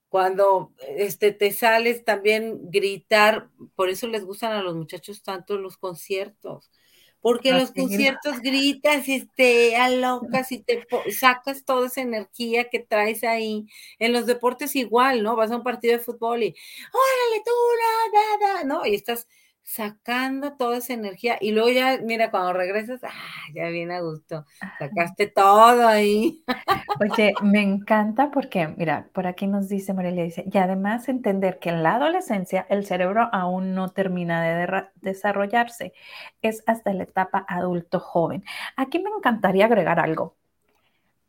Cuando este, te sales también gritar, por eso les gustan a los muchachos tanto los conciertos, porque en los conciertos gritas y te alocas y te sacas toda esa energía que traes ahí. En los deportes igual, ¿no? Vas a un partido de fútbol y, órale tú, nada, ¿no? Y estás sacando toda esa energía y luego ya, mira, cuando regresas, ah, ya viene a gusto, sacaste todo ahí. Oye, me encanta porque, mira, por aquí nos dice María, dice, y además entender que en la adolescencia el cerebro aún no termina de desarrollarse, es hasta la etapa adulto joven. Aquí me encantaría agregar algo.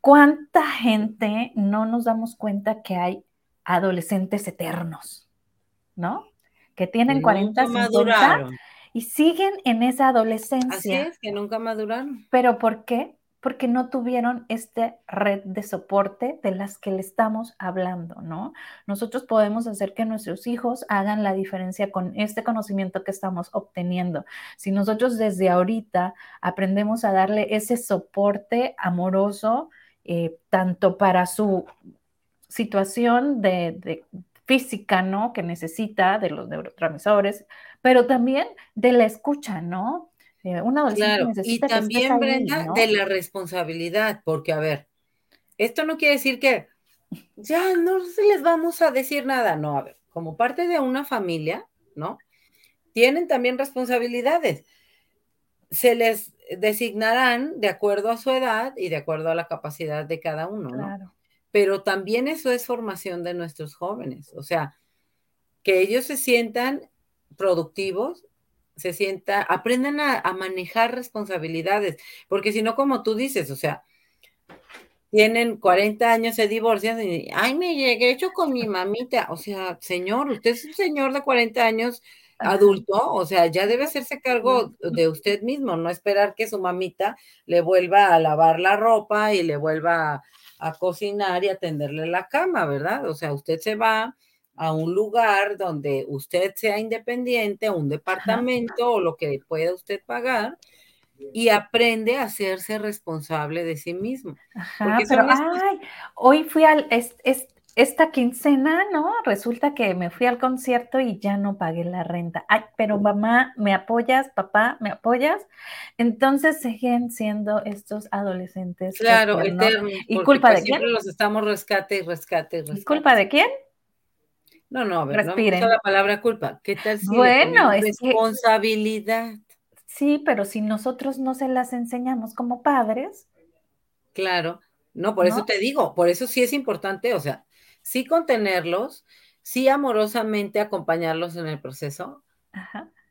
¿Cuánta gente no nos damos cuenta que hay adolescentes eternos? ¿No? Que tienen 40, 50 y siguen en esa adolescencia. Así es, que nunca maduraron. ¿Pero por qué? Porque no tuvieron esta red de soporte de las que le estamos hablando, ¿no? Nosotros podemos hacer que nuestros hijos hagan la diferencia con este conocimiento que estamos obteniendo. Si nosotros desde ahorita aprendemos a darle ese soporte amoroso, eh, tanto para su situación de, física, ¿no? Que necesita de los neurotransmisores, pero también de la escucha, ¿no? Eh, una adolescente y también, Brenda, de la responsabilidad, porque a ver, esto no quiere decir que ya no se les vamos a decir nada, no, a ver, como parte de una familia, ¿no? Tienen también responsabilidades. Se les designarán de acuerdo a su edad y de acuerdo a la capacidad de cada uno, ¿no? Pero también eso es formación de nuestros jóvenes, o sea, que ellos se sientan productivos, se sientan, aprendan a, manejar responsabilidades, porque si no, como tú dices, o sea, tienen 40 años, se divorcian y, ay, me llegué hecho con mi mamita, o sea, señor, usted es un señor de 40 años adulto, o sea, ya debe hacerse cargo de usted mismo, no esperar que su mamita le vuelva a lavar la ropa y le vuelva a a cocinar y atenderle la cama, ¿verdad? O sea, usted se va a un lugar donde usted sea independiente, un departamento o lo que pueda usted pagar y aprende a hacerse responsable de sí mismo. Ajá, pero, ay, hoy fui al, esta quincena, ¿no? Resulta que me fui al concierto y ya no pagué la renta. Ay, pero mamá, ¿me apoyas? Papá, ¿me apoyas? Entonces siguen siendo estos adolescentes. Claro, eternos. ¿Y culpa de quién? los estamos rescate y rescate, ¿Y culpa de quién? No, no, a ver, Respiren. no la palabra culpa. ¿Qué tal si bueno, es responsabilidad? sí, pero si nosotros no se las enseñamos como padres. Claro, no, por eso te digo, por eso sí es importante, o sea, sí contenerlos, sí amorosamente acompañarlos en el proceso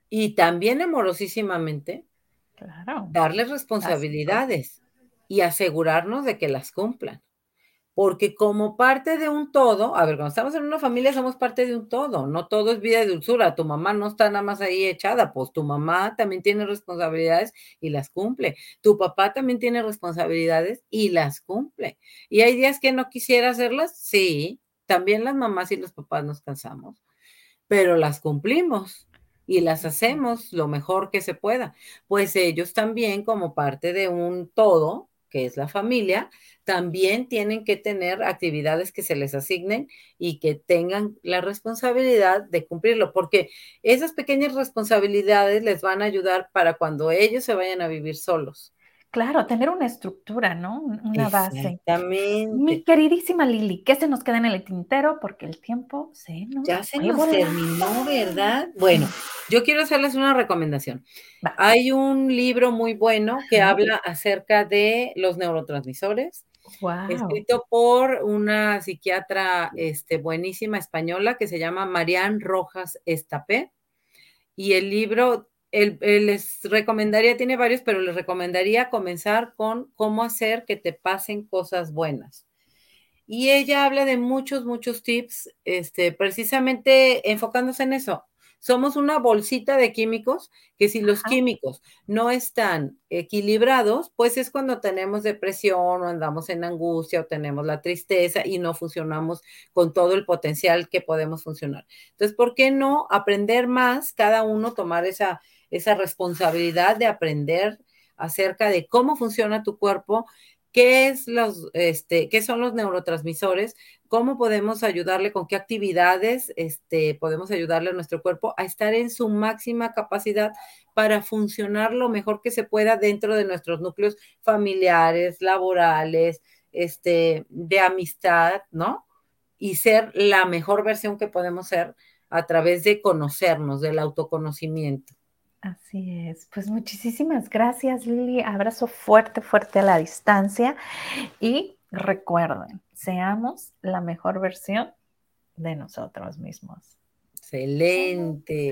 y también amorosísimamente darles responsabilidades y asegurarnos de que las cumplan. Porque como parte de un todo, a ver, cuando estamos en una familia somos parte de un todo, no todo es vida y dulzura, tu mamá no está nada más ahí echada, pues tu mamá también tiene responsabilidades y las cumple, tu papá también tiene responsabilidades y las cumple. Y hay días que no quisiera hacerlas, sí, también las mamás y los papás nos cansamos, pero las cumplimos y las hacemos lo mejor que se pueda. Pues ellos también como parte de un todo, que es la familia, también tienen que tener actividades que se les asignen y que tengan la responsabilidad de cumplirlo, porque esas pequeñas responsabilidades les van a ayudar para cuando ellos se vayan a vivir solos. Claro, tener una estructura, ¿no? Una base. Exactamente. Mi queridísima Lili, ¿qué se nos queda en el tintero? Porque el tiempo se nos Ya se nos terminó, ¿verdad? Bueno, yo quiero hacerles una recomendación. Hay un libro muy bueno que habla acerca de los neurotransmisores escrito por una psiquiatra este, buenísima española que se llama Marian Rojas Estapé. Y el libro, les recomendaría, tiene varios, pero les recomendaría comenzar con cómo hacer que te pasen cosas buenas. Y ella habla de muchos, muchos tips, este, precisamente enfocándose en eso, somos una bolsita de químicos que si los químicos no están equilibrados, pues es cuando tenemos depresión o andamos en angustia o tenemos la tristeza y no funcionamos con todo el potencial que podemos funcionar. Entonces, ¿por qué no aprender más, cada uno tomar esa, esa responsabilidad de aprender acerca de cómo funciona tu cuerpo qué es los, este, qué son los neurotransmisores, cómo podemos ayudarle, con qué actividades este, podemos ayudarle a nuestro cuerpo a estar en su máxima capacidad para funcionar lo mejor que se pueda dentro de nuestros núcleos familiares, laborales, este, de amistad, ¿no? Y ser la mejor versión que podemos ser a través de conocernos, del autoconocimiento. Así es. Pues muchísimas gracias, Lili. Abrazo fuerte, fuerte a la distancia. Y recuerden, seamos la mejor versión de nosotros mismos. Excelente.